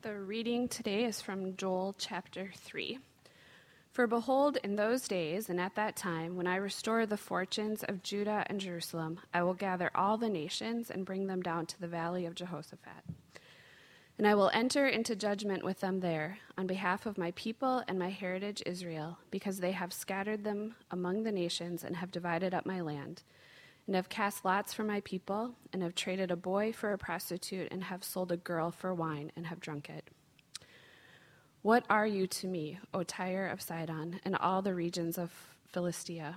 The reading today is from Joel chapter 3. For behold, in those days and at that time, when I restore the fortunes of Judah and Jerusalem, I will gather all the nations and bring them down to the valley of Jehoshaphat. And I will enter into judgment with them there on behalf of my people and my heritage Israel, because they have scattered them among the nations and have divided up my land, and have cast lots for my people, and have traded a boy for a prostitute, and have sold a girl for wine, and have drunk it. What are you to me, O Tyre of Sidon, and all the regions of Philistia?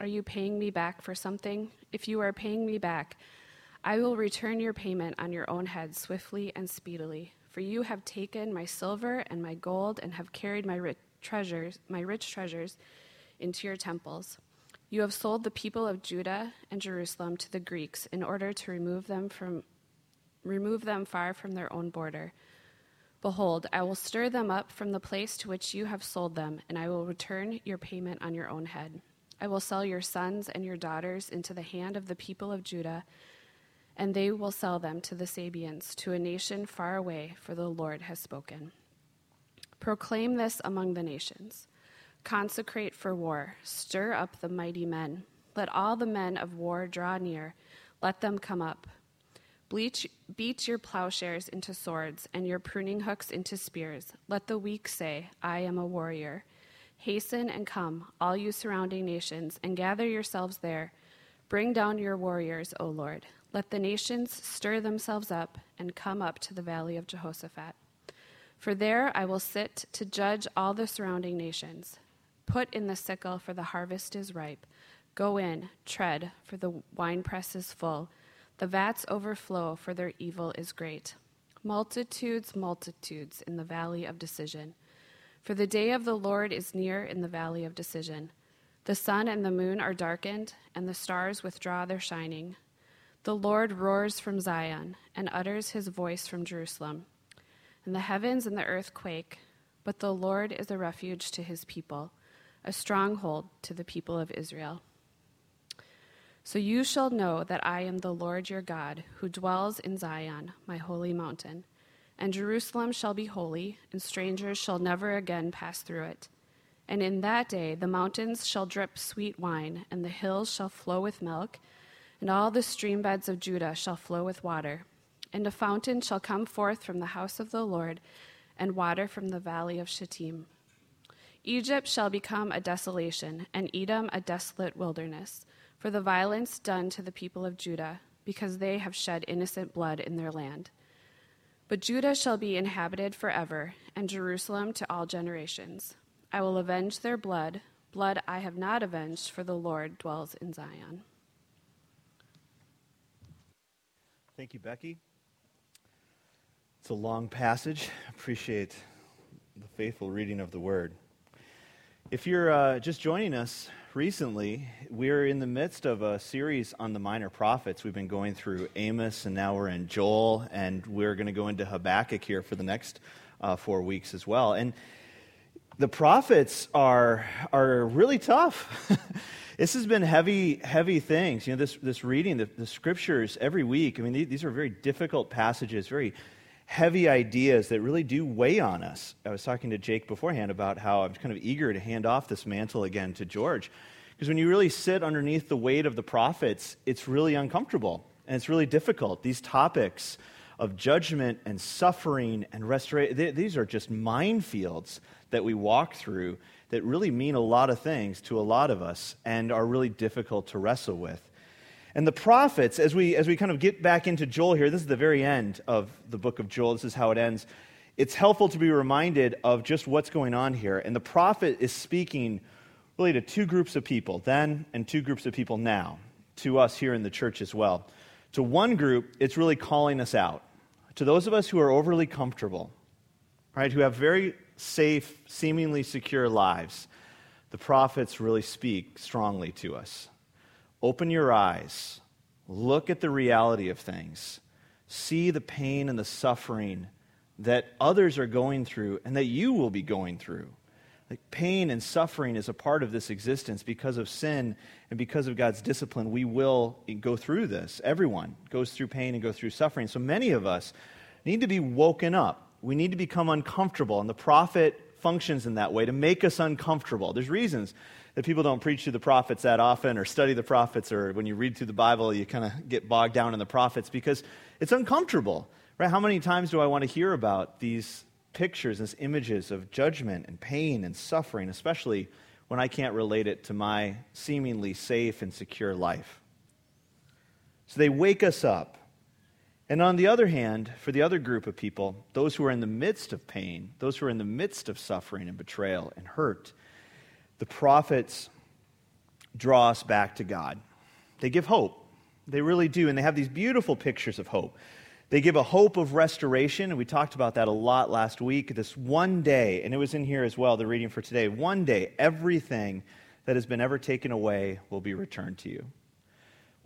Are you paying me back for something? If you are paying me back, I will return your payment on your own head swiftly and speedily. For you have taken my silver and my gold, and have carried my rich treasures, my rich treasures, into your temples. You have sold the people of Judah and Jerusalem to the Greeks in order to remove them from remove them far from their own border. Behold, I will stir them up from the place to which you have sold them, and I will return your payment on your own head. I will sell your sons and your daughters into the hand of the people of Judah, and they will sell them to the Sabeans, to a nation far away, for the Lord has spoken. Proclaim this among the nations. Consecrate for war, stir up the mighty men. Let all the men of war draw near, let them come up. Bleach, beat your plowshares into swords and your pruning hooks into spears. Let the weak say, I am a warrior. Hasten and come, all you surrounding nations, and gather yourselves there. Bring down your warriors, O Lord. Let the nations stir themselves up and come up to the valley of Jehoshaphat. For there I will sit to judge all the surrounding nations. Put in the sickle, for the harvest is ripe. Go in, tread, for the winepress is full. The vats overflow, for their evil is great. Multitudes, multitudes in the valley of decision. For the day of the Lord is near in the valley of decision. The sun and the moon are darkened, and the stars withdraw their shining. The Lord roars from Zion and utters his voice from Jerusalem. And the heavens and the earth quake, but the Lord is a refuge to his people, a stronghold to the people of Israel. So you shall know that I am the Lord your God, who dwells in Zion, my holy mountain. And Jerusalem shall be holy, and strangers shall never again pass through it. And in that day the mountains shall drip sweet wine, and the hills shall flow with milk, and all the stream beds of Judah shall flow with water. And a fountain shall come forth from the house of the Lord, and water from the valley of Shittim. Egypt shall become a desolation, and Edom a desolate wilderness for the violence done to the people of Judah, because they have shed innocent blood in their land. But Judah shall be inhabited forever, and Jerusalem to all generations. I will avenge their blood, blood I have not avenged, for the Lord dwells in Zion. Thank you, Becky. It's a long passage. Appreciate the faithful reading of the word. If you're uh, just joining us recently, we're in the midst of a series on the minor prophets. We've been going through Amos, and now we're in Joel, and we're going to go into Habakkuk here for the next uh, four weeks as well. And the prophets are, are really tough. this has been heavy, heavy things. You know, this, this reading, the, the scriptures every week, I mean, these are very difficult passages, very heavy ideas that really do weigh on us. I was talking to Jake beforehand about how I'm kind of eager to hand off this mantle again to George. Because when you really sit underneath the weight of the prophets, it's really uncomfortable and it's really difficult. These topics of judgment and suffering and restoration, these are just minefields that we walk through that really mean a lot of things to a lot of us and are really difficult to wrestle with. And the prophets, as we, as we kind of get back into Joel here, this is the very end of the book of Joel. This is how it ends. It's helpful to be reminded of just what's going on here. And the prophet is speaking really to two groups of people then and two groups of people now, to us here in the church as well. To one group, it's really calling us out. To those of us who are overly comfortable, right, who have very safe, seemingly secure lives, the prophets really speak strongly to us. Open your eyes. Look at the reality of things. See the pain and the suffering that others are going through and that you will be going through. Like pain and suffering is a part of this existence because of sin and because of God's discipline. We will go through this. Everyone goes through pain and go through suffering. So many of us need to be woken up We need to become uncomfortable, and the prophet functions in that way to make us uncomfortable. There's reasons that people don't preach to the prophets that often or study the prophets, or when you read through the Bible, you kind of get bogged down in the prophets because it's uncomfortable. Right? How many times do I want to hear about these pictures, these images of judgment and pain and suffering, especially when I can't relate it to my seemingly safe and secure life? So they wake us up and on the other hand, for the other group of people, those who are in the midst of pain, those who are in the midst of suffering and betrayal and hurt, the prophets draw us back to God. They give hope. They really do. And they have these beautiful pictures of hope. They give a hope of restoration, and we talked about that a lot last week. This one day, and it was in here as well, the reading for today. One day, everything that has been ever taken away will be returned to you.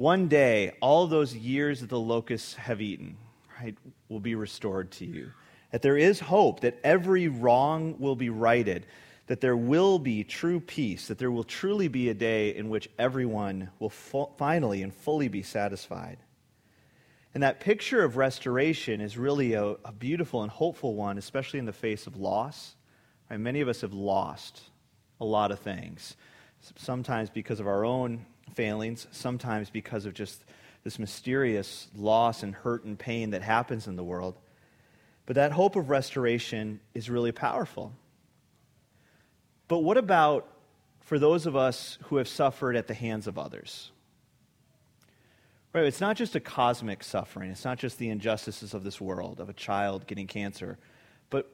One day, all those years that the locusts have eaten, right, will be restored to you. That there is hope, that every wrong will be righted, that there will be true peace, that there will truly be a day in which everyone will finally and fully be satisfied. And that picture of restoration is really a, a beautiful and hopeful one, especially in the face of loss. Right? Many of us have lost a lot of things, sometimes because of our own failings, sometimes because of just this mysterious loss and hurt and pain that happens in the world. But that hope of restoration is really powerful. But what about for those of us who have suffered at the hands of others? Right, it's not just a cosmic suffering. It's not just the injustices of this world, of a child getting cancer, but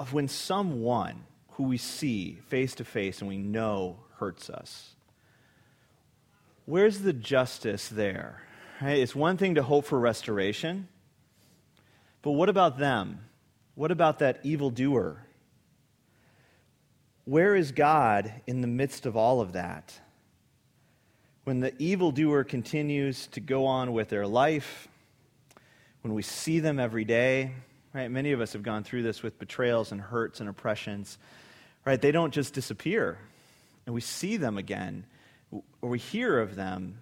of when someone who we see face to face and we know hurts us where's the justice there? Right? It's one thing to hope for restoration, but what about them? What about that evildoer? Where is God in the midst of all of that? When the evildoer continues to go on with their life, when we see them every day, right? Many of us have gone through this with betrayals and hurts and oppressions, right? They don't just disappear, and we see them again or we hear of them,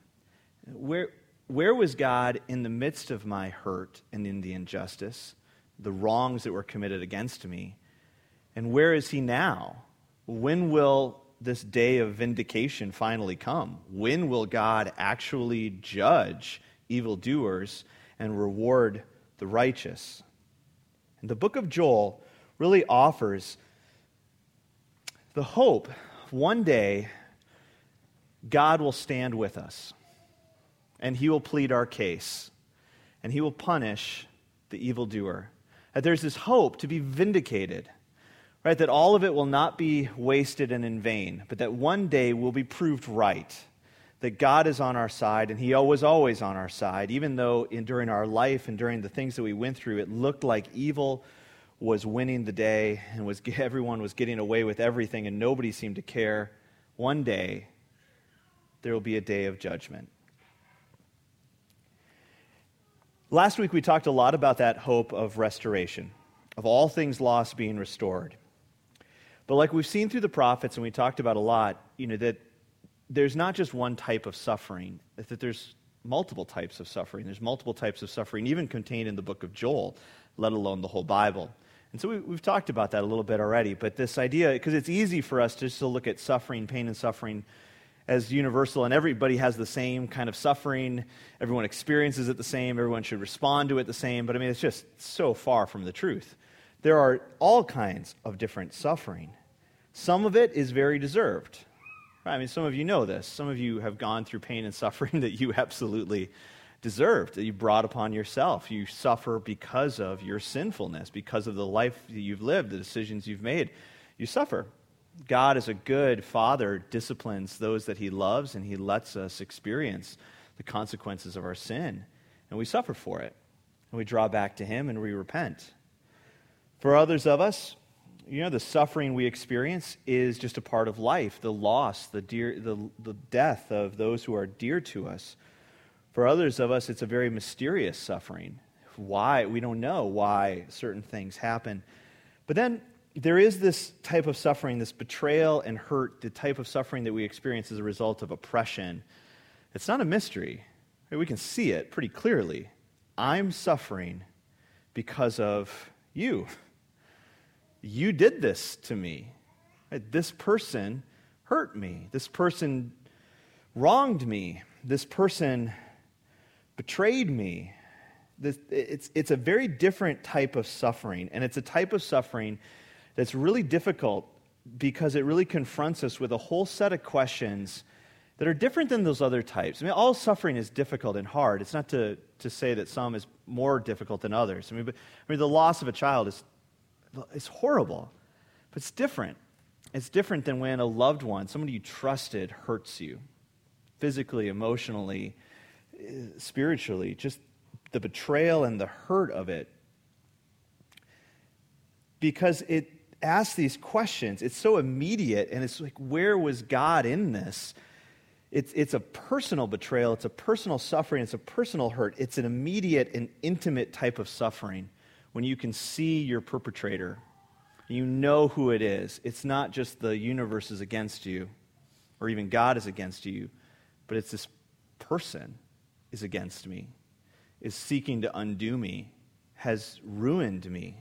where, where was God in the midst of my hurt and in the injustice, the wrongs that were committed against me? And where is He now? When will this day of vindication finally come? When will God actually judge evildoers and reward the righteous? And the book of Joel really offers the hope one day God will stand with us and he will plead our case and he will punish the evildoer. That there's this hope to be vindicated, right? That all of it will not be wasted and in vain, but that one day we'll be proved right. That God is on our side and he was always on our side, even though in, during our life and during the things that we went through, it looked like evil was winning the day and was, everyone was getting away with everything and nobody seemed to care. One day, there will be a day of judgment. Last week, we talked a lot about that hope of restoration, of all things lost being restored. But like we've seen through the prophets, and we talked about a lot, you know, that there's not just one type of suffering, that there's multiple types of suffering. There's multiple types of suffering, even contained in the book of Joel, let alone the whole Bible. And so we, have talked about that a little bit already. But this idea, because it's easy for us just to look at suffering, pain, and suffering as universal and everybody has the same kind of suffering. Everyone experiences it the same. Everyone should respond to it the same. But I mean, it's just so far from the truth. There are all kinds of different suffering. Some of it is very deserved. I mean, some of you know this. Some of you have gone through pain and suffering that you absolutely deserved, that you brought upon yourself. You suffer because of your sinfulness, because of the life that you've lived, the decisions you've made. You suffer. God, as a good father, disciplines those that he loves and he lets us experience the consequences of our sin. And we suffer for it. And we draw back to him and we repent. For others of us, you know, the suffering we experience is just a part of life, the loss, the, dear, the, the death of those who are dear to us. For others of us, it's a very mysterious suffering. Why? We don't know why certain things happen. But then there is this type of suffering, this betrayal and hurt, the type of suffering that we experience as a result of oppression. It's not a mystery. We can see it pretty clearly. I'm suffering because of You. You did this to me. This person hurt me. This person wronged me. This person betrayed me. It's a very different type of suffering, and it's a type of suffering that's really difficult because it really confronts us with a whole set of questions that are different than those other types. I mean, all suffering is difficult and hard. It's not to, to say that some is more difficult than others. I mean, but, I mean, the loss of a child is, is horrible, but it's different. It's different than when a loved one, somebody you trusted, hurts you physically, emotionally, eh, spiritually. Just the betrayal and the hurt of it. Because it asks these questions. It's so immediate, and it's like, where was God in this? It's, it's a personal betrayal, it's a personal suffering, it's a personal hurt. It's an immediate and intimate type of suffering when you can see your perpetrator. You know who it is. It's not just the universe is against you, or even God is against you, but it's this person is against me, is seeking to undo me, has ruined me.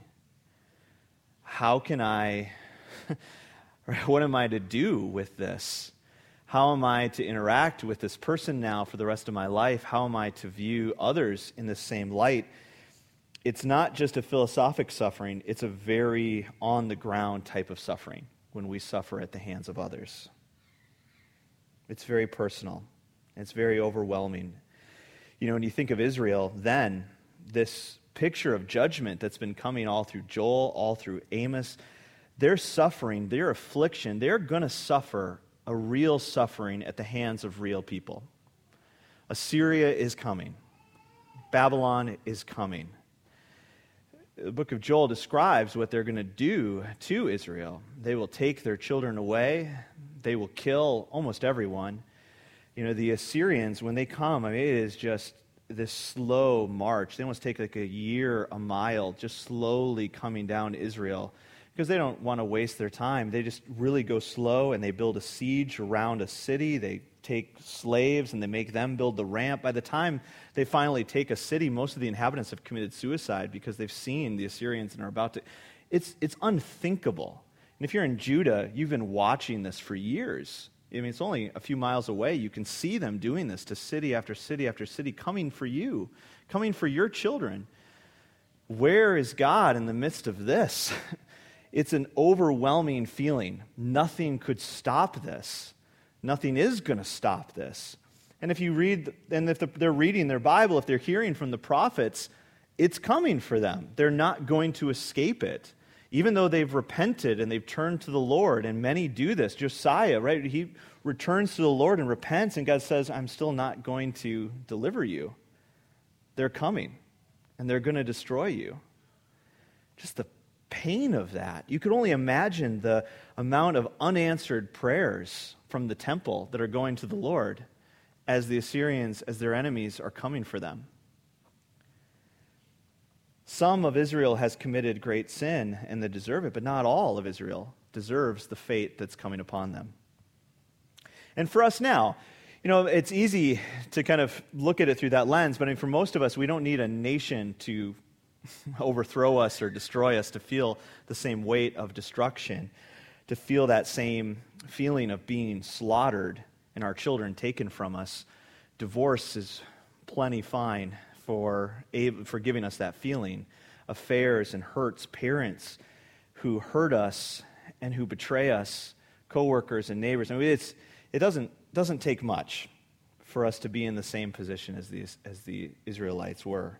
How can I, what am I to do with this? How am I to interact with this person now for the rest of my life? How am I to view others in the same light? It's not just a philosophic suffering, it's a very on the ground type of suffering when we suffer at the hands of others. It's very personal, it's very overwhelming. You know, when you think of Israel, then this picture of judgment that's been coming all through Joel, all through Amos, their suffering, their affliction, they're going to suffer a real suffering at the hands of real people. Assyria is coming, Babylon is coming. The book of Joel describes what they're going to do to Israel. They will take their children away, they will kill almost everyone. You know, the Assyrians, when they come, I mean, it is just this slow march. They almost take like a year, a mile, just slowly coming down Israel because they don't want to waste their time. They just really go slow and they build a siege around a city. They take slaves and they make them build the ramp. By the time they finally take a city, most of the inhabitants have committed suicide because they've seen the Assyrians and are about to. It's, it's unthinkable. And if you're in Judah, you've been watching this for years. I mean, it's only a few miles away. You can see them doing this to city after city after city, coming for you, coming for your children. Where is God in the midst of this? It's an overwhelming feeling. Nothing could stop this. Nothing is going to stop this. And if you read, and if they're reading their Bible, if they're hearing from the prophets, it's coming for them. They're not going to escape it. Even though they've repented and they've turned to the Lord, and many do this. Josiah, right? He returns to the Lord and repents, and God says, I'm still not going to deliver you. They're coming, and they're going to destroy you. Just the pain of that. You could only imagine the amount of unanswered prayers from the temple that are going to the Lord as the Assyrians, as their enemies, are coming for them. Some of Israel has committed great sin and they deserve it, but not all of Israel deserves the fate that's coming upon them. And for us now, you know, it's easy to kind of look at it through that lens, but I mean, for most of us, we don't need a nation to overthrow us or destroy us, to feel the same weight of destruction, to feel that same feeling of being slaughtered and our children taken from us. Divorce is plenty fine for, for giving us that feeling. Affairs and hurts, parents who hurt us and who betray us, coworkers and neighbors. I mean, it's, it doesn't, doesn't take much for us to be in the same position as, these, as the Israelites were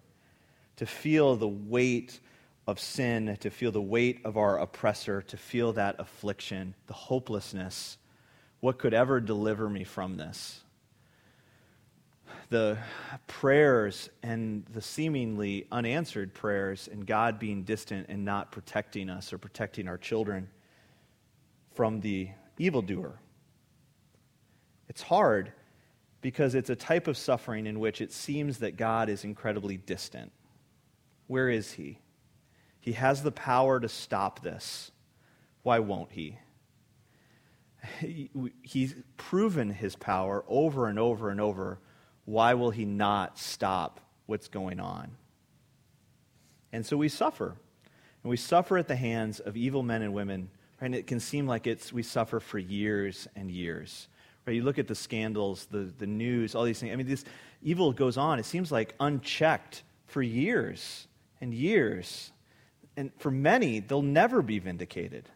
to feel the weight of sin, to feel the weight of our oppressor, to feel that affliction, the hopelessness. What could ever deliver me from this? The prayers and the seemingly unanswered prayers, and God being distant and not protecting us or protecting our children from the evildoer. It's hard because it's a type of suffering in which it seems that God is incredibly distant. Where is he? He has the power to stop this. Why won't he? He's proven his power over and over and over. Why will he not stop what's going on? And so we suffer. And we suffer at the hands of evil men and women, right? And it can seem like it's, we suffer for years and years. Right? You look at the scandals, the, the news, all these things. I mean, this evil goes on, it seems like unchecked for years and years. And for many, they'll never be vindicated.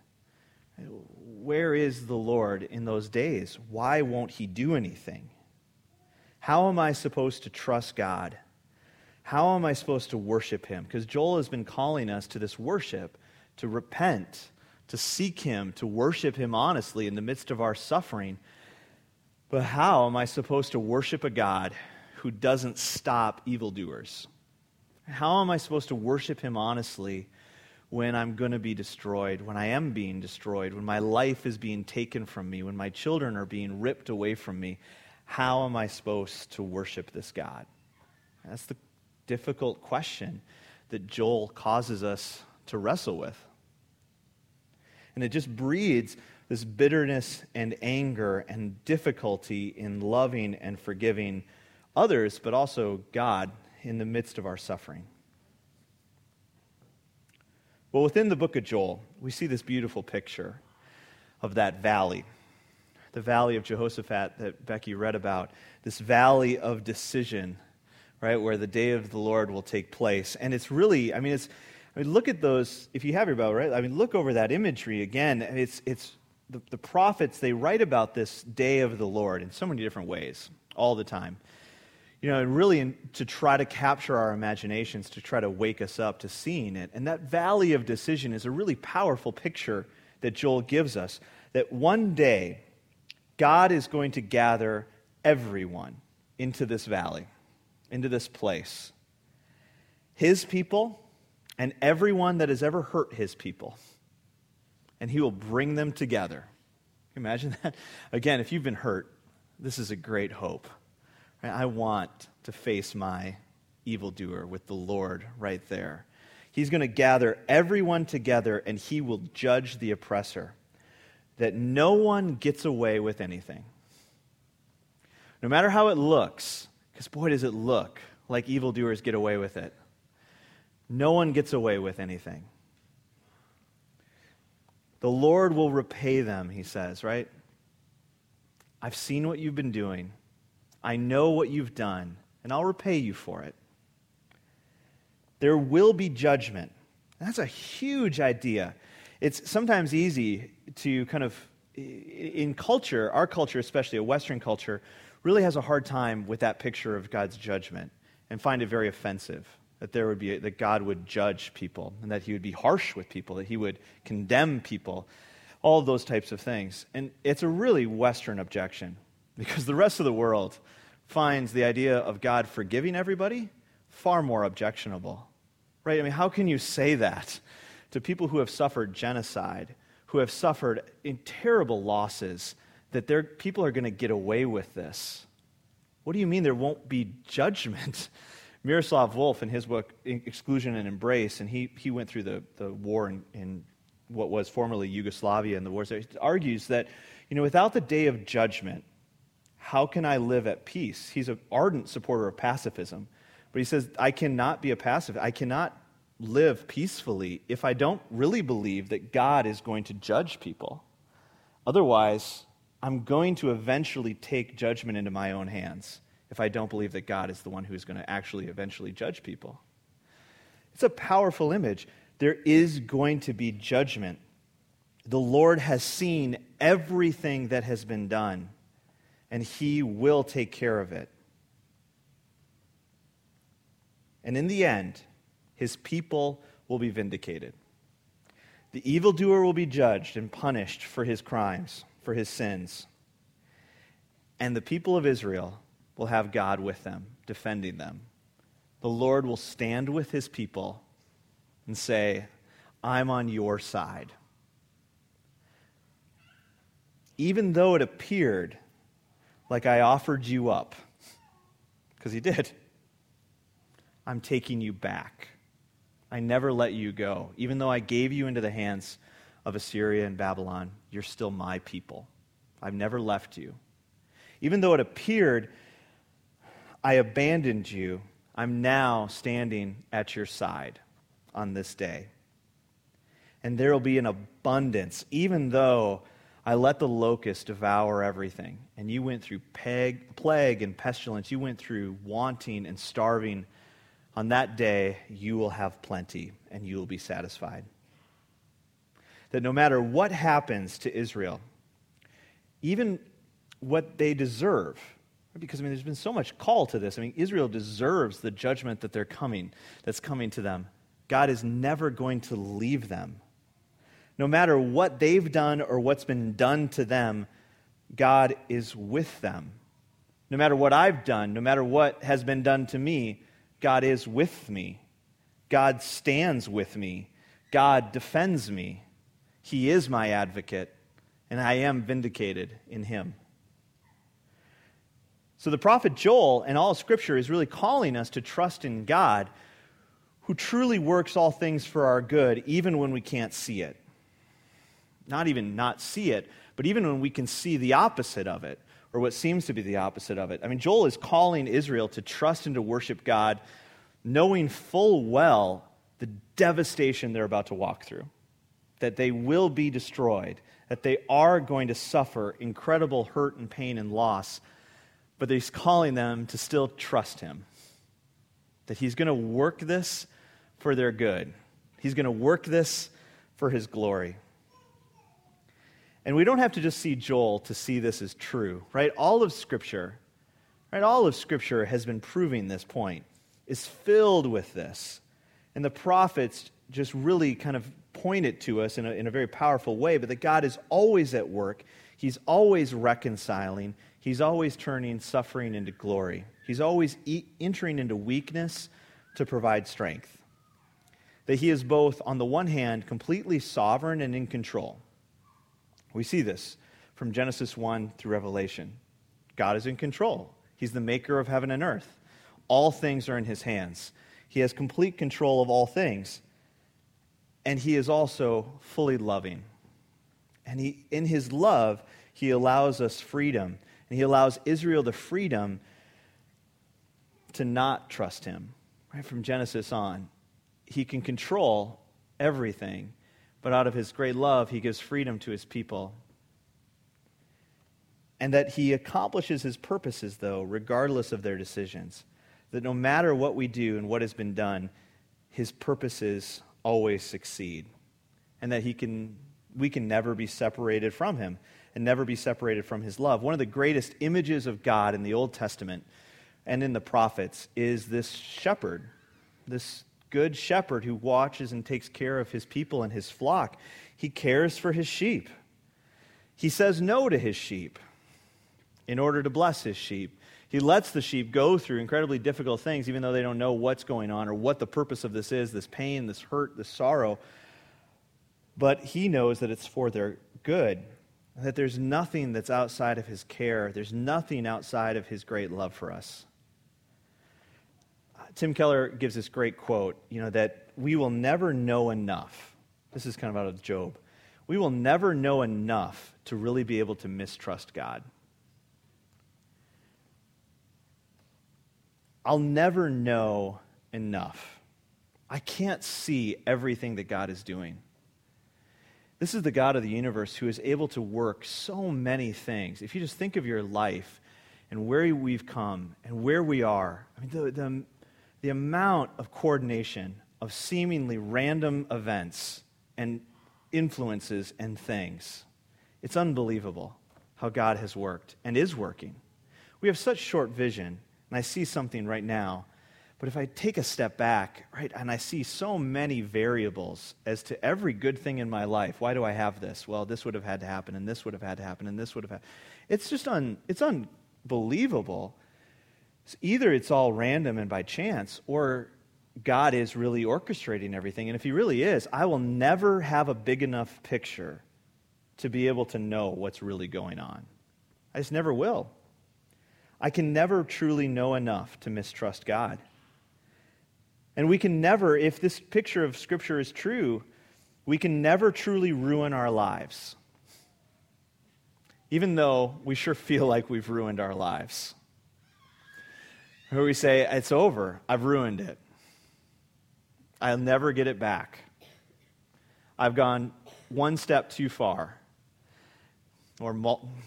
Where is the Lord in those days? Why won't he do anything? How am I supposed to trust God? How am I supposed to worship him? Because Joel has been calling us to this worship, to repent, to seek him, to worship him honestly in the midst of our suffering. But how am I supposed to worship a God who doesn't stop evildoers? How am I supposed to worship him honestly when I'm going to be destroyed, when I am being destroyed, when my life is being taken from me, when my children are being ripped away from me? How am I supposed to worship this God? That's the difficult question that Joel causes us to wrestle with. And it just breeds this bitterness and anger and difficulty in loving and forgiving others, but also God in the midst of our suffering. Well, within the book of Joel, we see this beautiful picture of that valley, the valley of Jehoshaphat that Becky read about, this valley of decision, right, where the day of the Lord will take place. And it's really, I mean, it's, I mean, look at those, if you have your Bible, right? I mean, look over that imagery again. It's, it's the, the prophets, they write about this day of the Lord in so many different ways all the time you know, and really in, to try to capture our imaginations, to try to wake us up to seeing it. And that valley of decision is a really powerful picture that Joel gives us that one day God is going to gather everyone into this valley, into this place. His people and everyone that has ever hurt his people. And he will bring them together. imagine that? Again, if you've been hurt, this is a great hope I want to face my evildoer with the Lord right there. He's going to gather everyone together and he will judge the oppressor. That no one gets away with anything. No matter how it looks, because boy, does it look like evildoers get away with it. No one gets away with anything. The Lord will repay them, he says, right? I've seen what you've been doing. I know what you've done, and I'll repay you for it. There will be judgment. That's a huge idea. It's sometimes easy to kind of, in culture, our culture, especially a Western culture, really has a hard time with that picture of God's judgment and find it very offensive that there would be that God would judge people and that he would be harsh with people, that he would condemn people, all those types of things. And it's a really Western objection because the rest of the world finds the idea of God forgiving everybody far more objectionable. Right? I mean, how can you say that to people who have suffered genocide, who have suffered in terrible losses, that their people are going to get away with this? What do you mean there won't be judgment? Miroslav Volf, in his book Exclusion and Embrace, and he, he went through the, the war in, in what was formerly Yugoslavia and the wars there, argues that, you know, without the day of judgment, how can I live at peace? He's an ardent supporter of pacifism. But he says, I cannot be a pacifist. I cannot live peacefully if I don't really believe that God is going to judge people. Otherwise, I'm going to eventually take judgment into my own hands if I don't believe that God is the one who is going to actually eventually judge people. It's a powerful image. There is going to be judgment. The Lord has seen everything that has been done and He will take care of it. And in the end, His people will be vindicated. The evildoer will be judged and punished for his crimes, for his sins. And the people of Israel will have God with them, defending them. The Lord will stand with his people and say, I'm on your side. Even though it appeared like I offered you up. Because he did. I'm taking you back. I never let you go. Even though I gave you into the hands of Assyria and Babylon, you're still my people. I've never left you. Even though it appeared I abandoned you, I'm now standing at your side on this day. and there will be an abundance, even though I let the locust devour everything. And you went through peg, plague and pestilence. You went through wanting and starving. On that day, you will have plenty and you will be satisfied. That no matter what happens to Israel, even what they deserve, because I mean, there's been so much call to this. I mean, Israel deserves the judgment that they're coming, that's coming to them. God is never going to leave them no matter what they've done or what's been done to them, God is with them. No matter what I've done, no matter what has been done to me, God is with me. God stands with me. God defends me. He is my advocate, and I am vindicated in him. So the prophet Joel and all Scripture is really calling us to trust in God who truly works all things for our good, even when we can't see it not even not see it, but even when we can see the opposite of it, or what seems to be the opposite of it. I mean, Joel is calling Israel to trust and to worship God, knowing full well the devastation they're about to walk through, that they will be destroyed, that they are going to suffer incredible hurt and pain and loss, but he's calling them to still trust him, that he's going to work this for their good. He's going to work this for his glory. And we don't have to just see Joel to see this is true, right? All of Scripture, right? All of Scripture has been proving this point, is filled with this. And the prophets just really kind of point it to us in a, in a very powerful way, but that God is always at work. He's always reconciling. He's always turning suffering into glory. He's always e- entering into weakness to provide strength. That he is both, on the one hand, completely sovereign and in control we see this from Genesis 1 through Revelation. God is in control, He's the maker of heaven and earth. All things are in His hands. He has complete control of all things. And He is also fully loving. And he, in His love, He allows us freedom. And He allows Israel the freedom to not trust Him. Right from Genesis on, He can control everything but out of his great love, he gives freedom to his people. And that he accomplishes his purposes, though, regardless of their decisions. That no matter what we do and what has been done, his purposes always succeed. And that he can, we can never be separated from him and never be separated from his love. One of the greatest images of God in the Old Testament and in the prophets is this shepherd, this good shepherd who watches and takes care of his people and his flock. He cares for his sheep. He says no to his sheep in order to bless his sheep. He lets the sheep go through incredibly difficult things, even though they don't know what's going on or what the purpose of this is this pain, this hurt, this sorrow. But he knows that it's for their good, that there's nothing that's outside of his care, there's nothing outside of his great love for us. Tim Keller gives this great quote, you know, that we will never know enough. This is kind of out of Job. We will never know enough to really be able to mistrust God. I'll never know enough. I can't see everything that God is doing. This is the God of the universe who is able to work so many things. If you just think of your life and where we've come and where we are, I mean, the, the the amount of coordination of seemingly random events and influences and things. It's unbelievable how God has worked and is working. We have such short vision, and I see something right now. But if I take a step back, right, and I see so many variables as to every good thing in my life, why do I have this? Well, this would have had to happen, and this would have had to happen, and this would have had. It's just un, it's unbelievable either it's all random and by chance, or God is really orchestrating everything. And if He really is, I will never have a big enough picture to be able to know what's really going on. I just never will. I can never truly know enough to mistrust God. And we can never, if this picture of Scripture is true, we can never truly ruin our lives. Even though we sure feel like we've ruined our lives where we say, It's over. I've ruined it. I'll never get it back. I've gone one step too far, or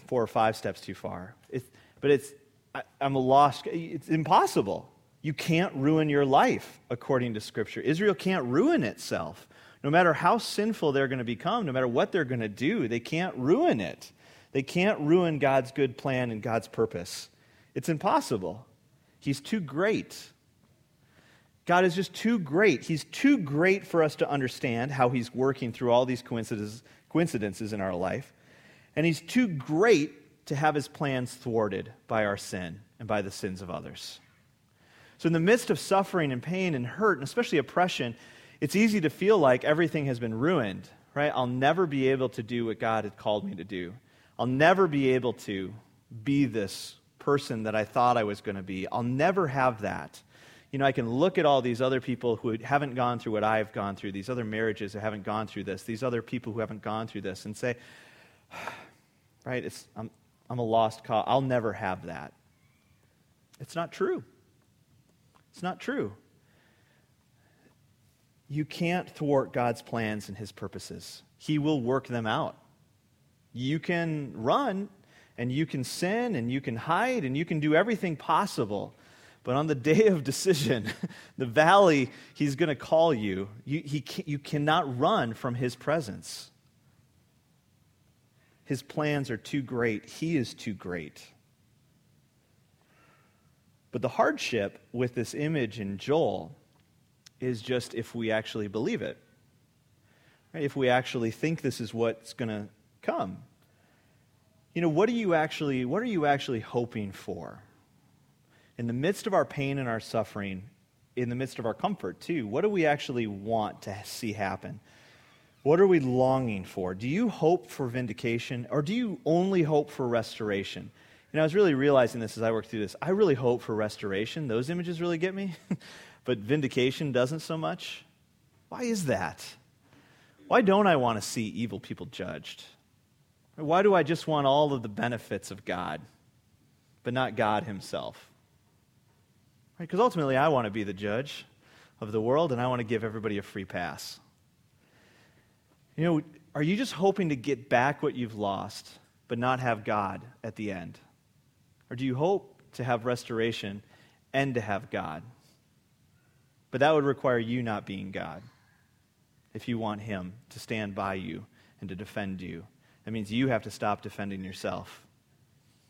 four or five steps too far. But it's, I, I'm a lost, it's impossible. You can't ruin your life according to Scripture. Israel can't ruin itself. No matter how sinful they're going to become, no matter what they're going to do, they can't ruin it. They can't ruin God's good plan and God's purpose. It's impossible. He's too great. God is just too great. He's too great for us to understand how He's working through all these coincidences, coincidences in our life. And He's too great to have His plans thwarted by our sin and by the sins of others. So, in the midst of suffering and pain and hurt, and especially oppression, it's easy to feel like everything has been ruined, right? I'll never be able to do what God had called me to do. I'll never be able to be this person that I thought I was going to be. I'll never have that you know, I can look at all these other people who haven't gone through what I've gone through, these other marriages who haven't gone through this, these other people who haven't gone through this, and say, right, it's, I'm, I'm a lost cause. I'll never have that. It's not true. It's not true. You can't thwart God's plans and his purposes, He will work them out. You can run and you can sin and you can hide and you can do everything possible but on the day of decision, the valley he's going to call you, you, he, you cannot run from his presence. His plans are too great. He is too great. But the hardship with this image in Joel is just if we actually believe it. Right? If we actually think this is what's going to come. You know, what are you actually what are you actually hoping for? in the midst of our pain and our suffering, in the midst of our comfort, too, what do we actually want to see happen? What are we longing for? Do you hope for vindication or do you only hope for restoration? Know, I was really realizing this as I worked through this. I really hope for restoration. Those images really get me. but vindication doesn't so much. Why is that? Why don't I want to see evil people judged? Why do I just want all of the benefits of God, but not God Himself? Because right? ultimately, I want to be the judge of the world and I want to give everybody a free pass. You know, are you just hoping to get back what you've lost, but not have God at the end? Or do you hope to have restoration and to have God? But that would require you not being God if you want Him to stand by you and to defend you. That means you have to stop defending yourself.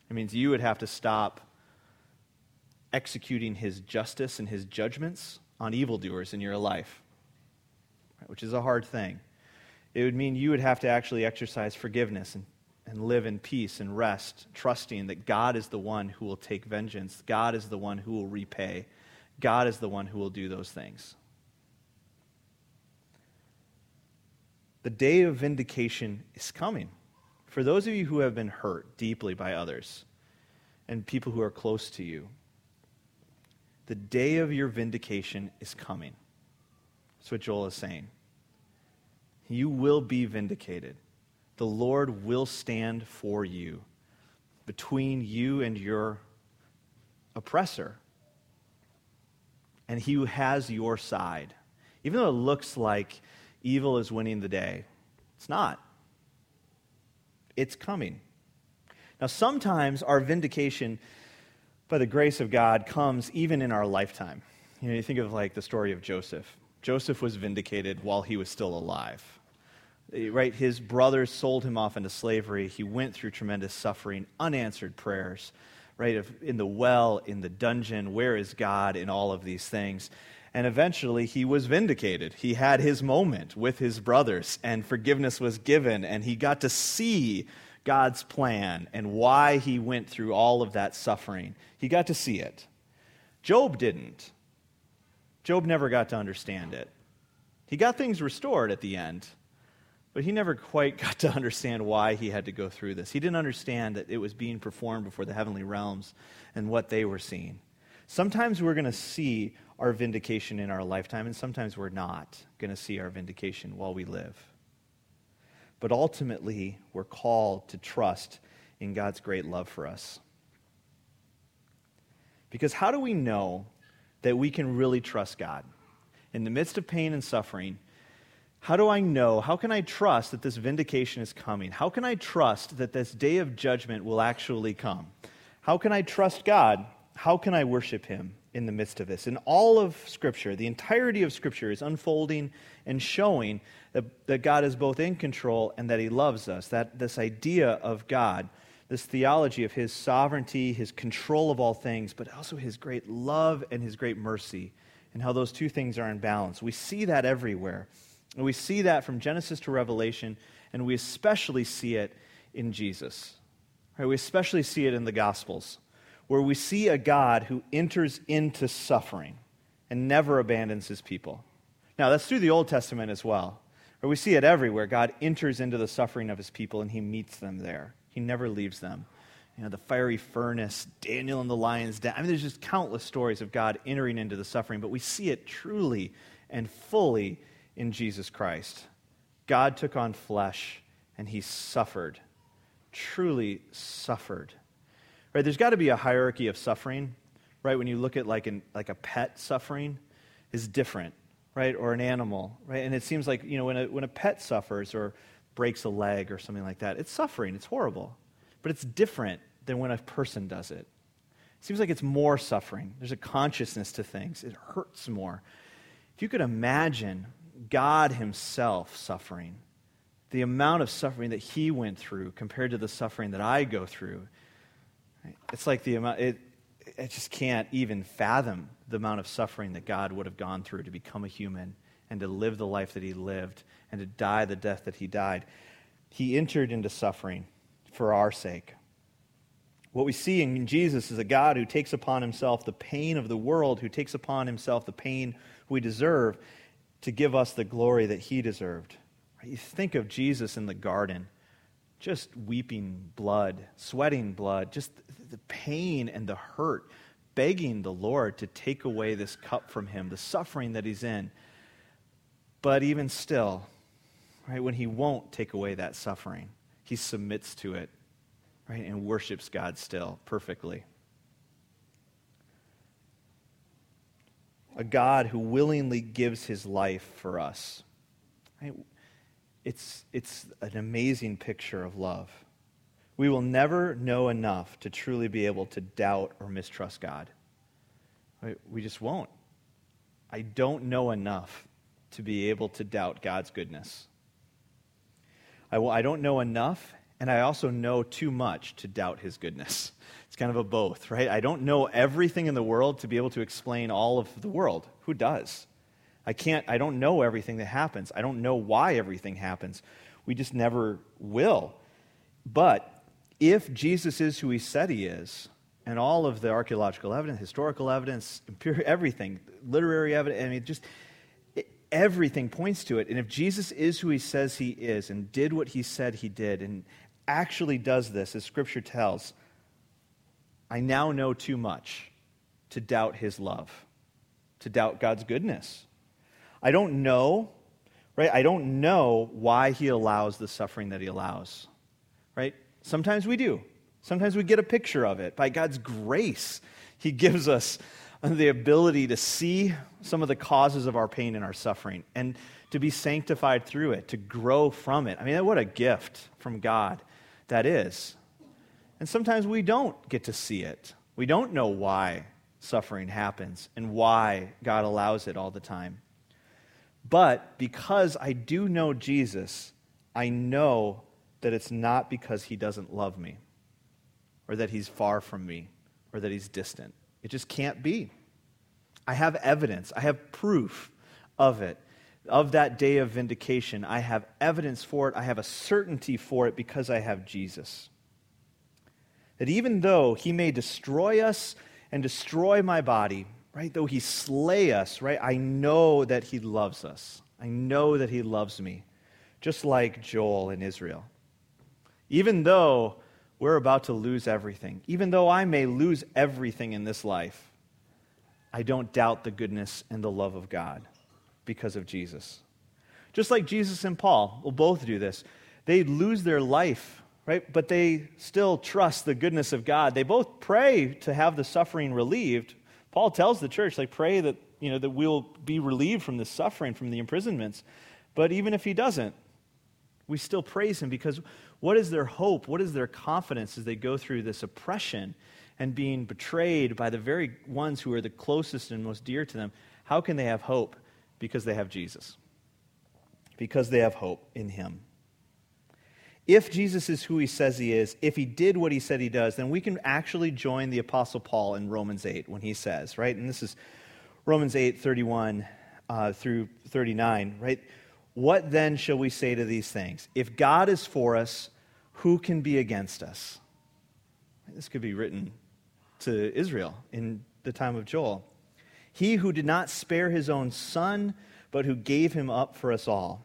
It means you would have to stop executing his justice and his judgments on evildoers in your life, which is a hard thing. It would mean you would have to actually exercise forgiveness and, and live in peace and rest, trusting that God is the one who will take vengeance, God is the one who will repay, God is the one who will do those things. The day of vindication is coming. For those of you who have been hurt deeply by others and people who are close to you, the day of your vindication is coming. That's what Joel is saying. You will be vindicated. The Lord will stand for you between you and your oppressor. And he who has your side. Even though it looks like evil is winning the day, it's not. It's coming. Now, sometimes our vindication by the grace of God comes even in our lifetime. You know, you think of like the story of Joseph. Joseph was vindicated while he was still alive. Eh, right? His brothers sold him off into slavery. He went through tremendous suffering, unanswered prayers, right? In the well, in the dungeon, where is God in all of these things? And eventually he was vindicated. He had his moment with his brothers, and forgiveness was given, and he got to see God's plan and why he went through all of that suffering. He got to see it. Job didn't. Job never got to understand it. He got things restored at the end, but he never quite got to understand why he had to go through this. He didn't understand that it was being performed before the heavenly realms and what they were seeing. Sometimes we're going to see our vindication in our lifetime, and sometimes we're not going to see our vindication while we live but ultimately we're called to trust in God's great love for us. Because how do we know that we can really trust God? In the midst of pain and suffering, How do I know? How can I trust that this vindication is coming? How can I trust that this day of judgment will actually come? How can I trust God? How can I worship Him in the midst of this? And all of Scripture, the entirety of Scripture, is unfolding and showing that, that God is both in control and that He loves us. That this idea of God, this theology of His sovereignty, His control of all things, but also His great love and His great mercy, and how those two things are in balance. We see that everywhere. And we see that from Genesis to Revelation, and we especially see it in Jesus. Right? We especially see it in the Gospels, where we see a God who enters into suffering and never abandons his people. Now, that's through the Old Testament as well, where we see it everywhere. God enters into the suffering of his people and he meets them there, he never leaves them. You know, the fiery furnace, Daniel and the lion's den. I mean, there's just countless stories of God entering into the suffering, but we see it truly and fully in Jesus Christ. God took on flesh and he suffered, truly suffered. Right? There's got to be a hierarchy of suffering, right? When you look at like an like a pet suffering is different, right? Or an animal, right? And it seems like, you know, when a when a pet suffers or breaks a leg or something like that, it's suffering, it's horrible. But it's different than when a person does it. It seems like it's more suffering. There's a consciousness to things. It hurts more. If you could imagine God Himself suffering, the amount of suffering that He went through compared to the suffering that I go through, it's like the amount, it, I just can't even fathom the amount of suffering that God would have gone through to become a human and to live the life that He lived and to die the death that He died. He entered into suffering for our sake. What we see in Jesus is a God who takes upon himself the pain of the world, who takes upon himself the pain we deserve, to give us the glory that he deserved. You think of Jesus in the garden, just weeping blood, sweating blood, just the pain and the hurt, begging the Lord to take away this cup from him, the suffering that he's in. But even still, right, when he won't take away that suffering, he submits to it, right, and worships God still perfectly. a God who willingly gives his life for us. Right? It's, it's an amazing picture of love. We will never know enough to truly be able to doubt or mistrust God. We just won't. I don't know enough to be able to doubt God's goodness. I, will, I don't know enough, and I also know too much to doubt his goodness. It's kind of a both, right? I don't know everything in the world to be able to explain all of the world. Who does? I can't, I don't know everything that happens. I don't know why everything happens. We just never will. But if Jesus is who he said he is, and all of the archaeological evidence, historical evidence, everything, literary evidence, I mean, just everything points to it. And if Jesus is who he says he is and did what he said he did and actually does this, as scripture tells, I now know too much to doubt his love, to doubt God's goodness. I don't know, right? I don't know why he allows the suffering that he allows, right? Sometimes we do. Sometimes we get a picture of it. By God's grace, he gives us the ability to see some of the causes of our pain and our suffering and to be sanctified through it, to grow from it. I mean, what a gift from God that is. And sometimes we don't get to see it. We don't know why suffering happens and why God allows it all the time. But because I do know Jesus, I know that it's not because he doesn't love me or that he's far from me or that he's distant. It just can't be. I have evidence, I have proof of it, of that day of vindication. I have evidence for it, I have a certainty for it because I have Jesus that even though he may destroy us and destroy my body, right, though he slay us, right, I know that he loves us. I know that he loves me, just like Joel in Israel. Even though we're about to lose everything, even though I may lose everything in this life, I don't doubt the goodness and the love of God because of Jesus. Just like Jesus and Paul will both do this. They lose their life right? But they still trust the goodness of God. They both pray to have the suffering relieved. Paul tells the church, like, pray that, you know, that we'll be relieved from the suffering, from the imprisonments. But even if he doesn't, we still praise him because what is their hope? What is their confidence as they go through this oppression and being betrayed by the very ones who are the closest and most dear to them? How can they have hope? Because they have Jesus. Because they have hope in him. If Jesus is who he says he is, if he did what he said he does, then we can actually join the Apostle Paul in Romans 8 when he says, right? And this is Romans 8, 31 uh, through 39, right? What then shall we say to these things? If God is for us, who can be against us? This could be written to Israel in the time of Joel. He who did not spare his own son, but who gave him up for us all,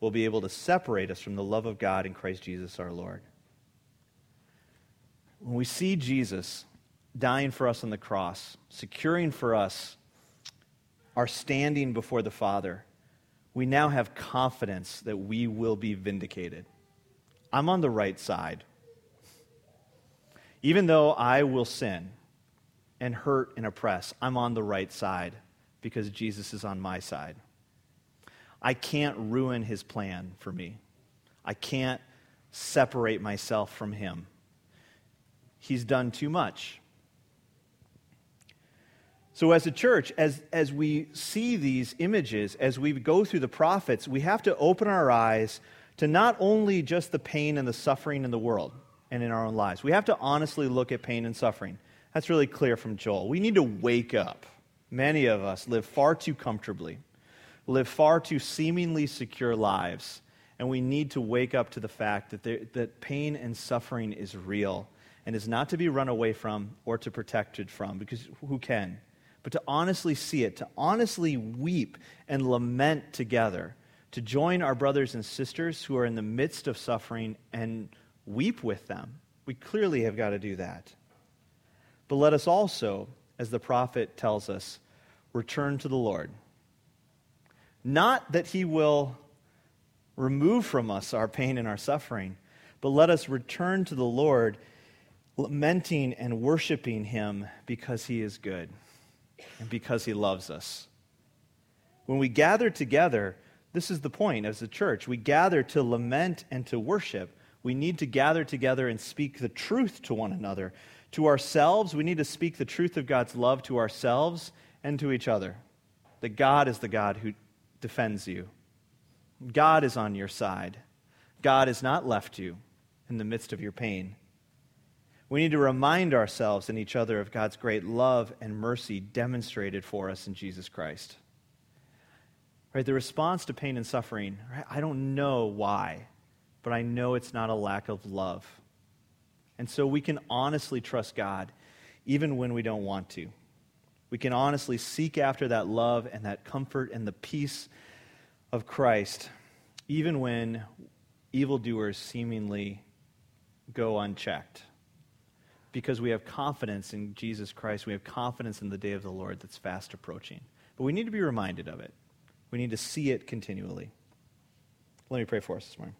will be able to separate us from the love of God in Christ Jesus our Lord. When we see Jesus dying for us on the cross, securing for us our standing before the Father, we now have confidence that we will be vindicated. I'm on the right side. Even though I will sin and hurt and oppress, I'm on the right side because Jesus is on my side. I can't ruin his plan for me. I can't separate myself from him. He's done too much. So, as a church, as, as we see these images, as we go through the prophets, we have to open our eyes to not only just the pain and the suffering in the world and in our own lives. We have to honestly look at pain and suffering. That's really clear from Joel. We need to wake up. Many of us live far too comfortably, live far too seemingly secure lives, and we need to wake up to the fact that, there, that pain and suffering is real and is not to be run away from or to protected from, because who can? but to honestly see it, to honestly weep and lament together, to join our brothers and sisters who are in the midst of suffering and weep with them. We clearly have got to do that. But let us also, as the prophet tells us, return to the Lord. Not that he will remove from us our pain and our suffering, but let us return to the Lord, lamenting and worshiping him because he is good and because he loves us. When we gather together, this is the point as a church. We gather to lament and to worship. We need to gather together and speak the truth to one another. To ourselves, we need to speak the truth of God's love to ourselves and to each other. That God is the God who defends you, God is on your side. God has not left you in the midst of your pain. We need to remind ourselves and each other of God's great love and mercy demonstrated for us in Jesus Christ. Right, the response to pain and suffering, right, I don't know why, but I know it's not a lack of love. And so we can honestly trust God even when we don't want to. We can honestly seek after that love and that comfort and the peace of Christ even when evildoers seemingly go unchecked because we have confidence in Jesus Christ. We have confidence in the day of the Lord that's fast approaching. But we need to be reminded of it. We need to see it continually. Let me pray for us this morning.